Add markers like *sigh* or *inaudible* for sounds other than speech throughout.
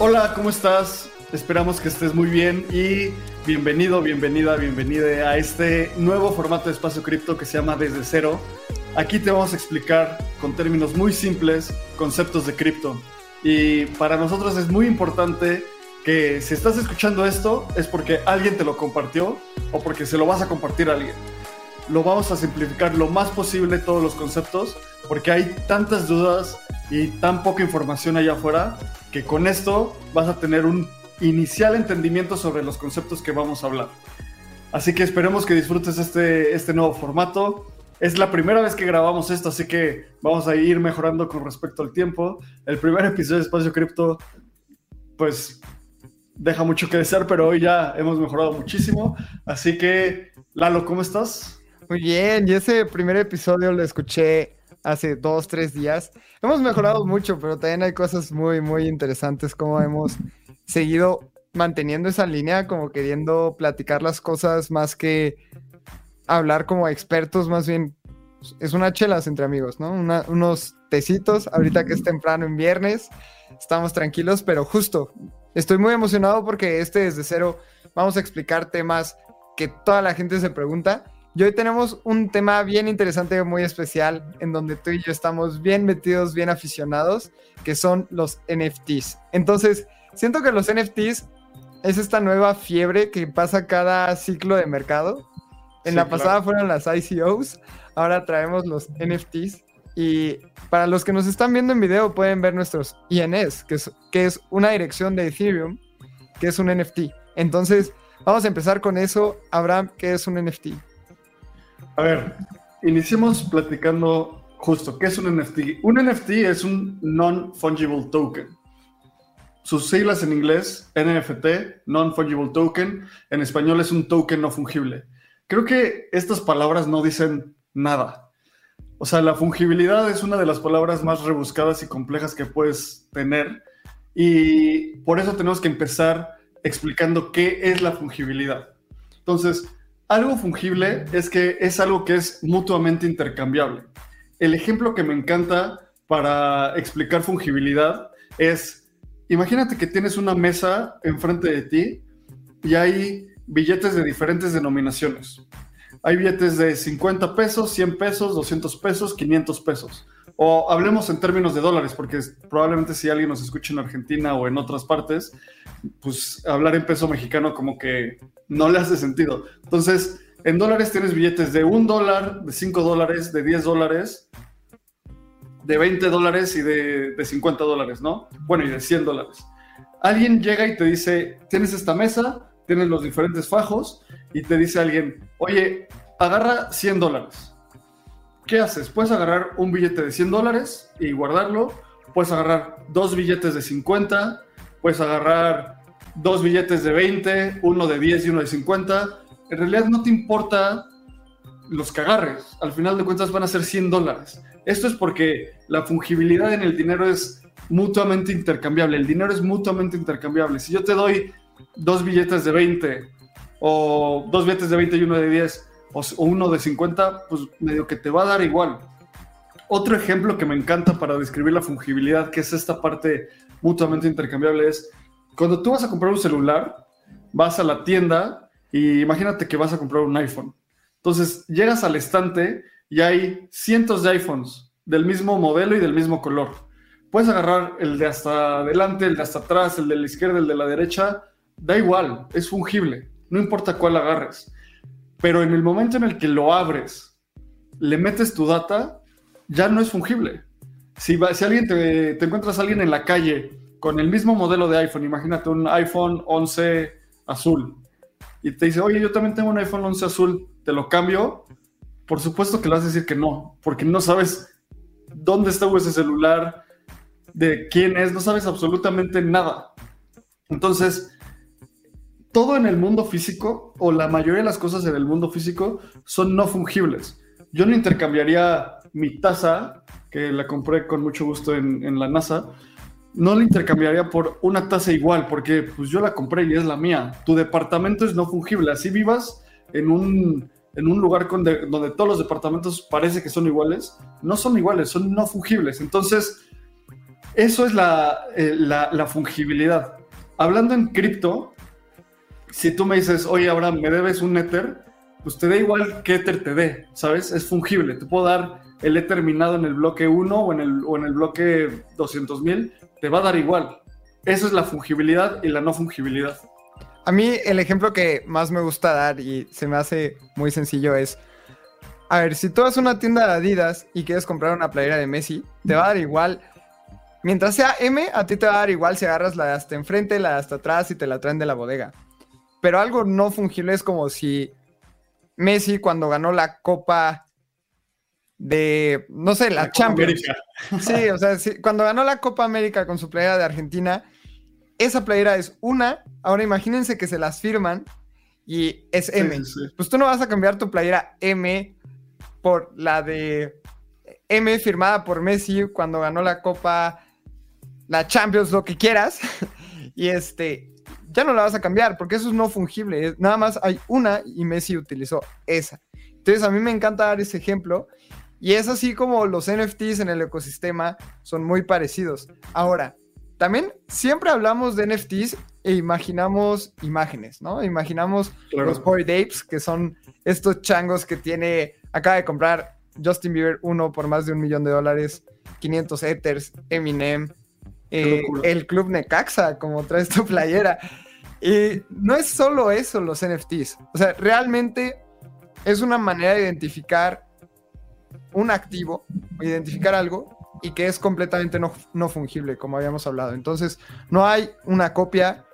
Hola, ¿cómo estás? Esperamos que estés muy bien y bienvenido, bienvenida, bienvenida a este nuevo formato de Espacio Cripto que se llama Desde Cero. Aquí te vamos a explicar con términos muy simples conceptos de cripto. Y para nosotros es muy importante que si estás escuchando esto es porque alguien te lo compartió o porque se lo vas a compartir a alguien. Lo vamos a simplificar lo más posible todos los conceptos porque hay tantas dudas y tan poca información allá afuera que con esto vas a tener un inicial entendimiento sobre los conceptos que vamos a hablar. Así que esperemos que disfrutes este, este nuevo formato. Es la primera vez que grabamos esto, así que vamos a ir mejorando con respecto al tiempo. El primer episodio de Espacio Cripto, pues deja mucho que desear, pero hoy ya hemos mejorado muchísimo. Así que, Lalo, ¿cómo estás? Muy bien, y ese primer episodio lo escuché hace dos, tres días. Hemos mejorado mucho, pero también hay cosas muy, muy interesantes como hemos seguido manteniendo esa línea, como queriendo platicar las cosas más que hablar como expertos, más bien es una chelas entre amigos, ¿no? unos tecitos, ahorita que es temprano en viernes, estamos tranquilos, pero justo, estoy muy emocionado porque este desde cero vamos a explicar temas que toda la gente se pregunta y hoy tenemos un tema bien interesante, muy especial, en donde tú y yo estamos bien metidos, bien aficionados, que son los NFTs. Entonces, siento que los NFTs es esta nueva fiebre que pasa cada ciclo de mercado. En la pasada fueron las ICOs, ahora traemos los NFTs. Y para los que nos están viendo en video pueden ver nuestros INS, que es, que es una dirección de Ethereum, que es un NFT. Entonces, vamos a empezar con eso. Abraham, ¿qué es un NFT? A ver, iniciemos platicando justo, ¿qué es un NFT? Un NFT es un non-fungible token. Sus siglas en inglés, NFT, non-fungible token, en español es un token no fungible. Creo que estas palabras no dicen nada. O sea, la fungibilidad es una de las palabras más rebuscadas y complejas que puedes tener. Y por eso tenemos que empezar explicando qué es la fungibilidad. Entonces, algo fungible es que es algo que es mutuamente intercambiable. El ejemplo que me encanta para explicar fungibilidad es, imagínate que tienes una mesa enfrente de ti y hay billetes de diferentes denominaciones. Hay billetes de 50 pesos, 100 pesos, 200 pesos, 500 pesos. O hablemos en términos de dólares, porque probablemente si alguien nos escucha en Argentina o en otras partes, pues hablar en peso mexicano como que no le hace sentido. Entonces, en dólares tienes billetes de un dólar, de 5 dólares, de 10 dólares, de 20 dólares y de, de 50 dólares, ¿no? Bueno, y de 100 dólares. Alguien llega y te dice, tienes esta mesa, tienes los diferentes fajos, y te dice alguien, oye, agarra 100 dólares. ¿Qué haces? Puedes agarrar un billete de 100 dólares y guardarlo, puedes agarrar dos billetes de 50, puedes agarrar dos billetes de 20, uno de 10 y uno de 50. En realidad no te importa los que agarres, al final de cuentas van a ser 100 dólares. Esto es porque la fungibilidad en el dinero es mutuamente intercambiable, el dinero es mutuamente intercambiable. Si yo te doy dos billetes de 20 o dos billetes de 20 y uno de 10, o, uno de 50, pues medio que te va a dar igual. Otro ejemplo que me encanta para describir la fungibilidad, que es esta parte mutuamente intercambiable, es cuando tú vas a comprar un celular, vas a la tienda y imagínate que vas a comprar un iPhone. Entonces llegas al estante y hay cientos de iPhones del mismo modelo y del mismo color. Puedes agarrar el de hasta adelante, el de hasta atrás, el de la izquierda, el de la derecha, da igual, es fungible, no importa cuál agarres. Pero en el momento en el que lo abres, le metes tu data, ya no es fungible. Si, si alguien te, te encuentras a alguien en la calle con el mismo modelo de iPhone, imagínate un iPhone 11 azul, y te dice, oye, yo también tengo un iPhone 11 azul, ¿te lo cambio? Por supuesto que le vas a decir que no, porque no sabes dónde está ese celular, de quién es, no sabes absolutamente nada. Entonces, todo en el mundo físico, o la mayoría de las cosas en el mundo físico, son no fungibles. Yo no intercambiaría mi taza, que la compré con mucho gusto en, la NASA, no la intercambiaría por una taza igual, porque pues yo la compré y es la mía. Tu departamento es no fungible. Así vivas en un, en un lugar donde todos los departamentos parece que son iguales, no son iguales, son no fungibles. Entonces, eso es eh, la, la, fungibilidad. Hablando en cripto, si tú me dices, oye, Abraham, me debes un Ether, pues te da igual que Ether te dé, ¿sabes? Es fungible. Te puedo dar el Ether minado en el bloque 1 o en el, o en el bloque 200.000, te va a dar igual. Eso es la fungibilidad y la no fungibilidad. A mí el ejemplo que más me gusta dar y se me hace muy sencillo es, a ver, si tú vas a una tienda de Adidas y quieres comprar una playera de Messi, te va a dar igual Mientras sea M, a ti te va a dar igual si agarras la de hasta enfrente, la de hasta atrás y te la traen de la bodega. Pero algo no fungible es como si Messi cuando ganó la Copa de, no sé, la, Champions. *laughs* Sí, o sea, cuando ganó la Copa América con su playera de Argentina, esa playera es una. Ahora imagínense que se las firman y es M. Pues tú no vas a cambiar tu playera M por la de M firmada por Messi cuando ganó la Copa la Champions, lo que quieras, *laughs* y este, ya no la vas a cambiar, porque eso es no fungible, nada más hay una y Messi utilizó esa. Entonces a mí me encanta dar ese ejemplo, y es así como los NFTs en el ecosistema son muy parecidos. Ahora, también siempre hablamos de NFTs e imaginamos imágenes, ¿no? Imaginamos los Bored Apes, que son estos changos que tiene, acaba de comprar Justin Bieber uno por más de un millón de dólares, 500 Ethers, Eminem, eh, el club Necaxa, como traes tu playera. Y no es solo eso los NFTs. O sea, realmente es una manera de identificar un activo, identificar algo y que es completamente no, no, fungible, como habíamos hablado. Entonces, no hay una copia,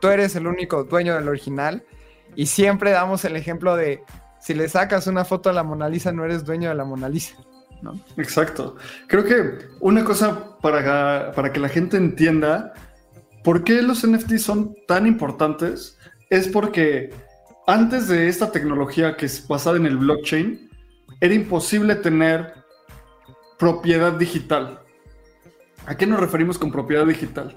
tú eres el único dueño del original y siempre damos el ejemplo de si le sacas una foto a la Mona Lisa, no eres dueño de la Mona Lisa. Exacto. Creo que una cosa para, para que la gente entienda por qué los NFTs son tan importantes es porque antes de esta tecnología que es basada en el blockchain, era imposible tener propiedad digital. ¿A qué nos referimos con propiedad digital?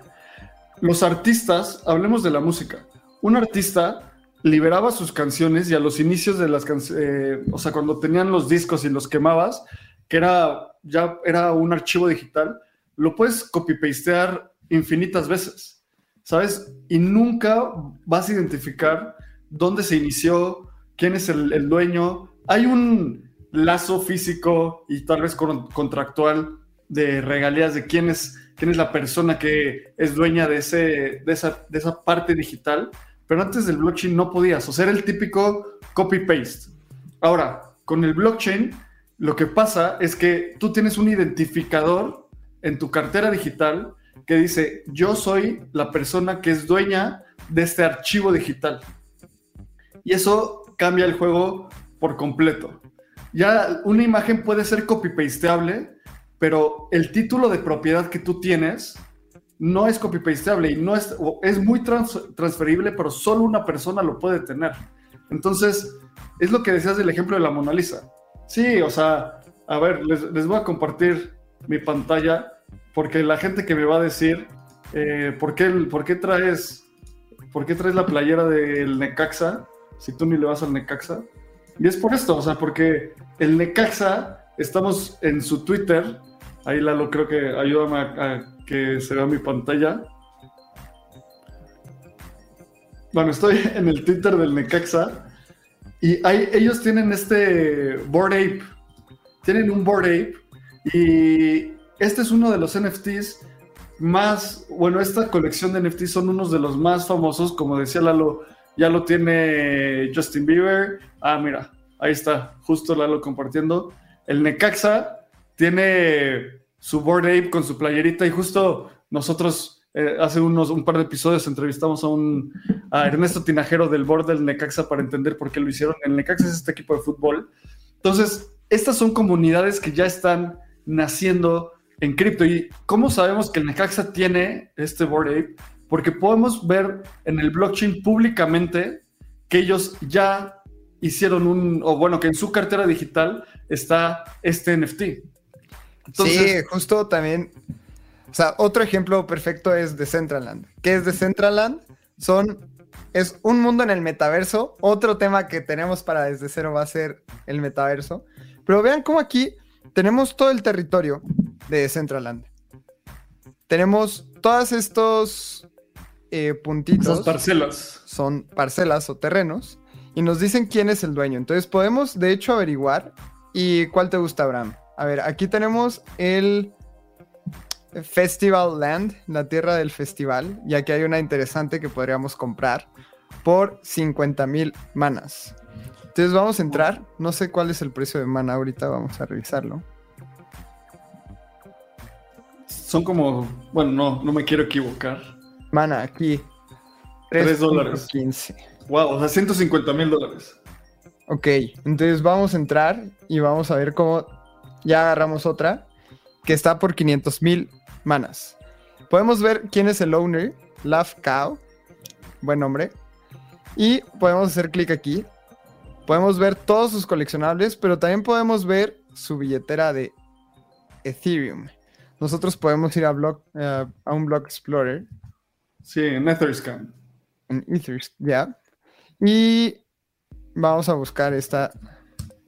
Los artistas, hablemos de la música. Un artista liberaba sus canciones y a los inicios de las canciones, eh, o sea, cuando tenían los discos y los quemabas, que era ya era un archivo digital, lo puedes copy-pastear infinitas veces, ¿sabes? Y nunca vas a identificar dónde se inició, quién es el, dueño. Hay un lazo físico y tal vez contractual de regalías de quién es, quién es la persona que es dueña de, ese, de, esa, de esa parte digital, pero antes del blockchain no podías, o sea, era el típico copy-paste. Ahora, con el blockchain lo que pasa es que tú tienes un identificador en tu cartera digital que dice, yo soy la persona que es dueña de este archivo digital. Y eso cambia el juego por completo. Ya una imagen puede ser copy-pasteable, pero el título de propiedad que tú tienes no es copy-pasteable y no es, es muy transferible, pero solo una persona lo puede tener. Entonces, es lo que decías del ejemplo de la Mona Lisa Sí, o sea, a ver, les, voy a compartir mi pantalla porque la gente que me va a decir eh, ¿por, qué, por, qué traes, por qué traes la playera del Necaxa si tú ni le vas al Necaxa. Y es por esto, o sea, porque el Necaxa, estamos en su Twitter, ahí Lalo creo que ayúdame a, que se vea mi pantalla. Bueno, estoy en el Twitter del Necaxa y ellos tienen este Board Ape. Tienen un Board Ape. Y este es uno de los NFTs más. Bueno, esta colección de NFTs son unos de los más famosos. Como decía Lalo, ya lo tiene Justin Bieber. Ah, mira, ahí está, justo Lalo compartiendo. El Necaxa tiene su Board Ape con su playerita. Y justo nosotros eh, hace unos un par de episodios entrevistamos a un a Ernesto Tinajero del board del Necaxa para entender por qué lo hicieron. El Necaxa es este equipo de fútbol. Entonces, estas son comunidades que ya están naciendo en cripto. ¿Y cómo sabemos que el Necaxa tiene este board ape? Porque podemos ver en el blockchain públicamente que ellos ya hicieron un, o bueno, que en su cartera digital está este NFT. sí, justo también o sea, otro ejemplo perfecto es Decentraland. ¿Qué es Decentraland? Son, es un mundo en el metaverso. Otro tema que tenemos para desde cero va a ser el metaverso. Pero vean cómo aquí tenemos todo el territorio de Decentraland. tenemos todos estos eh, puntitos. Esas parcelas. Son parcelas o terrenos. Y nos dicen quién es el dueño. Entonces podemos, de hecho, averiguar. ¿Y cuál te gusta, Abraham? A ver, aquí tenemos el Festival Land, la tierra del festival. Y aquí hay una interesante que podríamos comprar por 50 mil manas. Entonces vamos a entrar. No sé cuál es el precio de mana ahorita, vamos a revisarlo. Son como, bueno, no, no me quiero equivocar. Mana, aquí. 3 dólares. 15. Wow, o sea, 150 mil dólares. Ok, entonces vamos a entrar y vamos a ver cómo ya agarramos otra que está por 500 mil manas. Podemos ver quién es el owner, Love Cow, buen nombre. Y podemos hacer clic aquí. Podemos ver todos sus coleccionables, pero también podemos ver su billetera de Ethereum. Nosotros podemos ir a, eh, a un Block Explorer. Sí, en Etherscan. En Etherscan, ya. Y vamos a buscar esta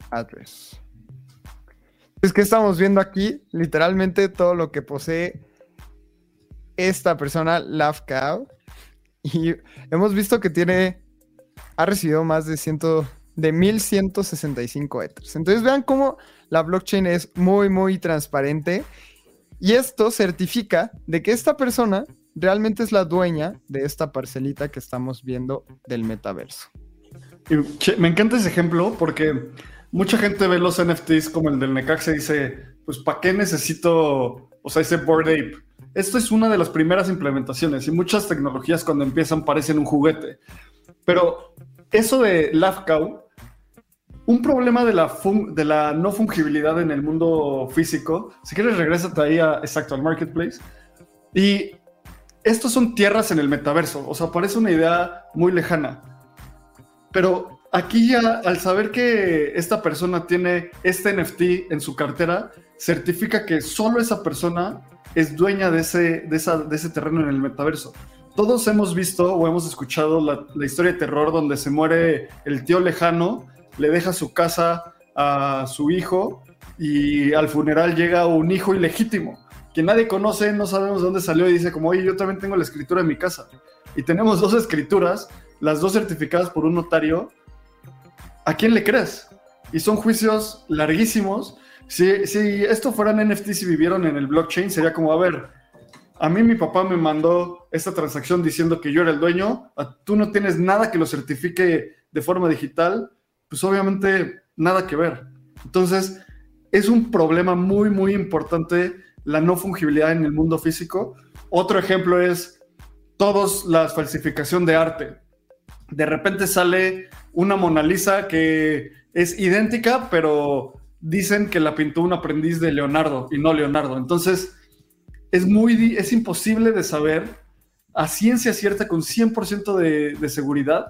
address. Es que estamos viendo aquí literalmente todo lo que posee esta persona, Love Cow. Y hemos visto que tiene, ha recibido más de, ciento, de 1165 Ethers. Entonces vean cómo la blockchain es muy, muy transparente. Y esto certifica de que esta persona realmente es la dueña de esta parcelita que estamos viendo del metaverso. me encanta ese ejemplo porque mucha gente ve los NFTs como el del Necaxa y dice, pues ¿para qué necesito, o sea, ese Board Ape? Esto es una de las primeras implementaciones y muchas tecnologías cuando empiezan parecen un juguete. Pero eso de LaughCow, un problema de la, no fungibilidad en el mundo físico, si quieres regrésate ahí a, exacto al marketplace, y estos son tierras en el metaverso, o sea, parece una idea muy lejana. Pero aquí ya, al saber que esta persona tiene este NFT en su cartera, certifica que solo esa persona es dueña de ese terreno en el metaverso. Todos hemos visto o hemos escuchado la, historia de terror donde se muere el tío lejano, le deja su casa a su hijo y al funeral llega un hijo ilegítimo que nadie conoce, no sabemos de dónde salió y dice como, oye, yo también tengo la escritura en mi casa. Y tenemos dos escrituras, las dos certificadas por un notario. ¿A quién le crees? Y son juicios larguísimos. Si, si esto fueran NFTs y vivieron en el blockchain, sería como, a ver, a mí mi papá me mandó esta transacción diciendo que yo era el dueño, tú no tienes nada que lo certifique de forma digital, pues obviamente nada que ver. Entonces, es un problema muy, muy importante la no fungibilidad en el mundo físico. Otro ejemplo es todos la falsificación de arte. De repente sale una Mona Lisa que es idéntica, pero dicen que la pintó un aprendiz de Leonardo y no Leonardo. Entonces, es muy es imposible de saber a ciencia cierta con 100% de, de seguridad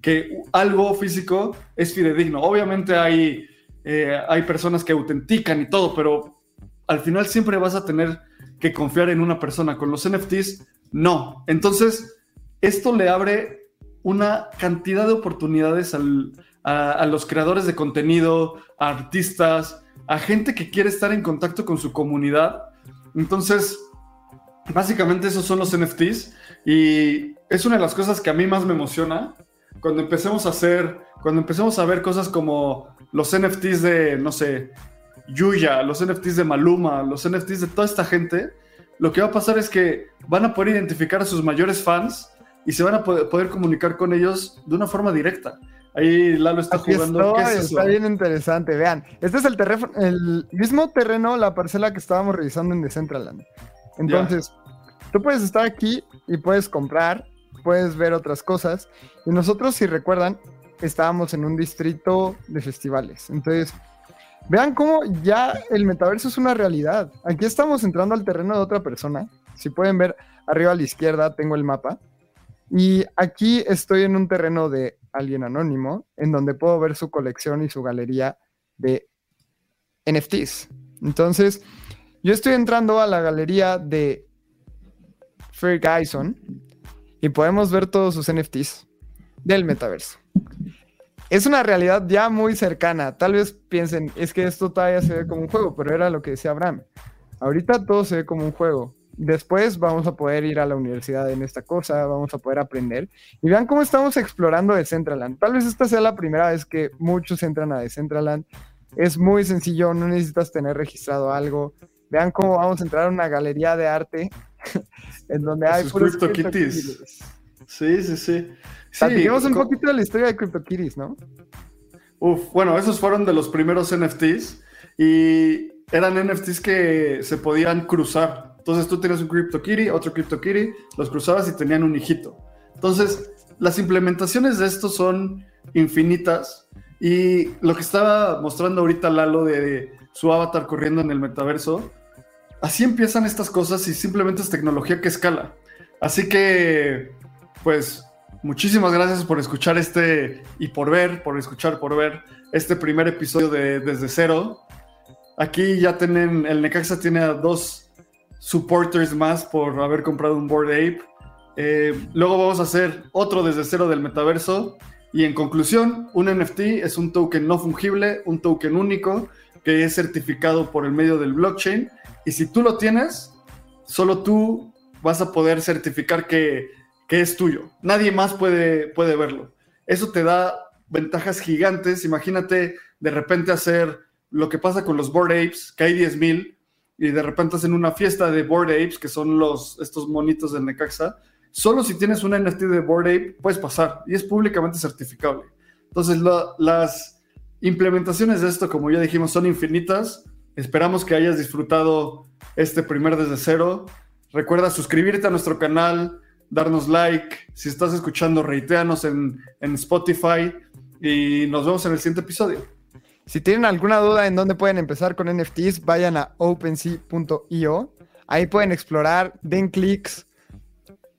que algo físico es fidedigno. Obviamente hay, eh, hay personas que autentican y todo, pero al final siempre vas a tener que confiar en una persona. Con los NFTs, no. Entonces, esto le abre una cantidad de oportunidades a, los creadores de contenido, a artistas, a gente que quiere estar en contacto con su comunidad. Entonces, básicamente esos son los NFTs y es una de las cosas que a mí más me emociona cuando empecemos a hacer, cuando empecemos a ver cosas como los NFTs de, no sé, Yuya, los NFTs de Maluma, los NFTs de toda esta gente, lo que va a pasar es que van a poder identificar a sus mayores fans y se van a poder, comunicar con ellos de una forma directa. Ahí Lalo está jugando. está bien interesante. Vean, este es el, terreno, el mismo terreno, la parcela que estábamos revisando en Decentraland. Entonces, tú puedes estar aquí y puedes comprar, puedes ver otras cosas. Y nosotros, si recuerdan, estábamos en un distrito de festivales. Entonces, Vean cómo ya el metaverso es una realidad. Aquí estamos entrando al terreno de otra persona. Si pueden ver arriba a la izquierda tengo el mapa. Y aquí estoy en un terreno de alguien anónimo, en donde puedo ver su colección y su galería de NFTs. Entonces, yo estoy entrando a la galería de Fair Gyson y podemos ver todos sus NFTs del metaverso es una realidad ya muy cercana. Tal vez piensen, es que esto todavía se ve como un juego, pero era lo que decía Abraham. Ahorita todo se ve como un juego. después vamos a poder ir a la universidad en esta cosa, vamos a poder aprender. Y vean cómo estamos explorando Decentraland. Tal vez esta sea la primera vez que muchos entran a Decentraland. Es muy sencillo, no necesitas tener registrado algo. Vean cómo vamos a entrar a una galería de arte *laughs* en donde hay puros CryptoKitties. Sí, sí, sí. sí un poquito de la historia de CryptoKitties, ¿no? Uf, bueno, esos fueron de los primeros NFTs y eran NFTs que se podían cruzar. Entonces tú tienes un CryptoKitty, otro CryptoKitty, los cruzabas y tenían un hijito. Entonces, las implementaciones de esto son infinitas y lo que estaba mostrando ahorita Lalo de su avatar corriendo en el metaverso, así empiezan estas cosas y simplemente es tecnología que escala. Así que, pues, muchísimas gracias por escuchar este y por ver, por escuchar, por ver este primer episodio de Desde Cero. Aquí ya tienen, el Necaxa tiene a dos supporters más por haber comprado un Board Ape. Eh, luego vamos a hacer otro desde cero del metaverso. Y en conclusión, un NFT es un token no fungible, un token único que es certificado por el medio del blockchain y si tú lo tienes, solo tú vas a poder certificar que, es tuyo. Nadie más puede, puede verlo. Eso te da ventajas gigantes. Imagínate de repente hacer lo que pasa con los Board Apes, que hay 10.000 y de repente hacen una fiesta de Board Apes, que son los, estos monitos del Necaxa. Solo si tienes un NFT de Board Ape puedes pasar y es públicamente certificable. Entonces, las implementaciones de esto, como ya dijimos, son infinitas Esperamos que hayas disfrutado este primer desde cero. Recuerda suscribirte a nuestro canal, darnos like. Si estás escuchando, reiteanos en, en Spotify y nos vemos en el siguiente episodio. Si tienen alguna duda en dónde pueden empezar con NFTs, vayan a OpenSea.io. Ahí pueden explorar, den clics.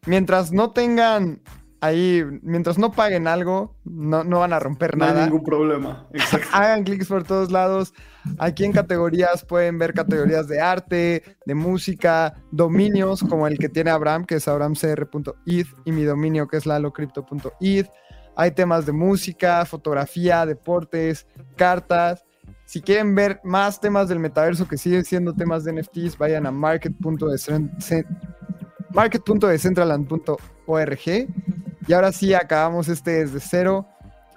Mientras no tengan ahí, mientras no paguen algo, no, van a romper nada. No hay ningún problema. *laughs* Hagan clics por todos lados. Aquí en categorías pueden ver categorías de arte, de música, dominios como el que tiene Abraham, que es abramcr.eth, y mi dominio que es lalocrypto.eth. Hay temas de música, fotografía, deportes, cartas. Si quieren ver más temas del metaverso que siguen siendo temas de NFTs, vayan a market.decentraland.org. Y ahora sí, acabamos este desde cero.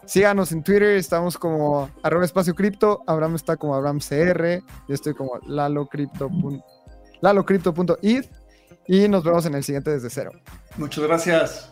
Síganos en Twitter, estamos como arroba espacio cripto, Abraham está como Abraham CR, yo estoy como lalocrypto.eth y nos vemos en el siguiente desde cero. Muchas gracias.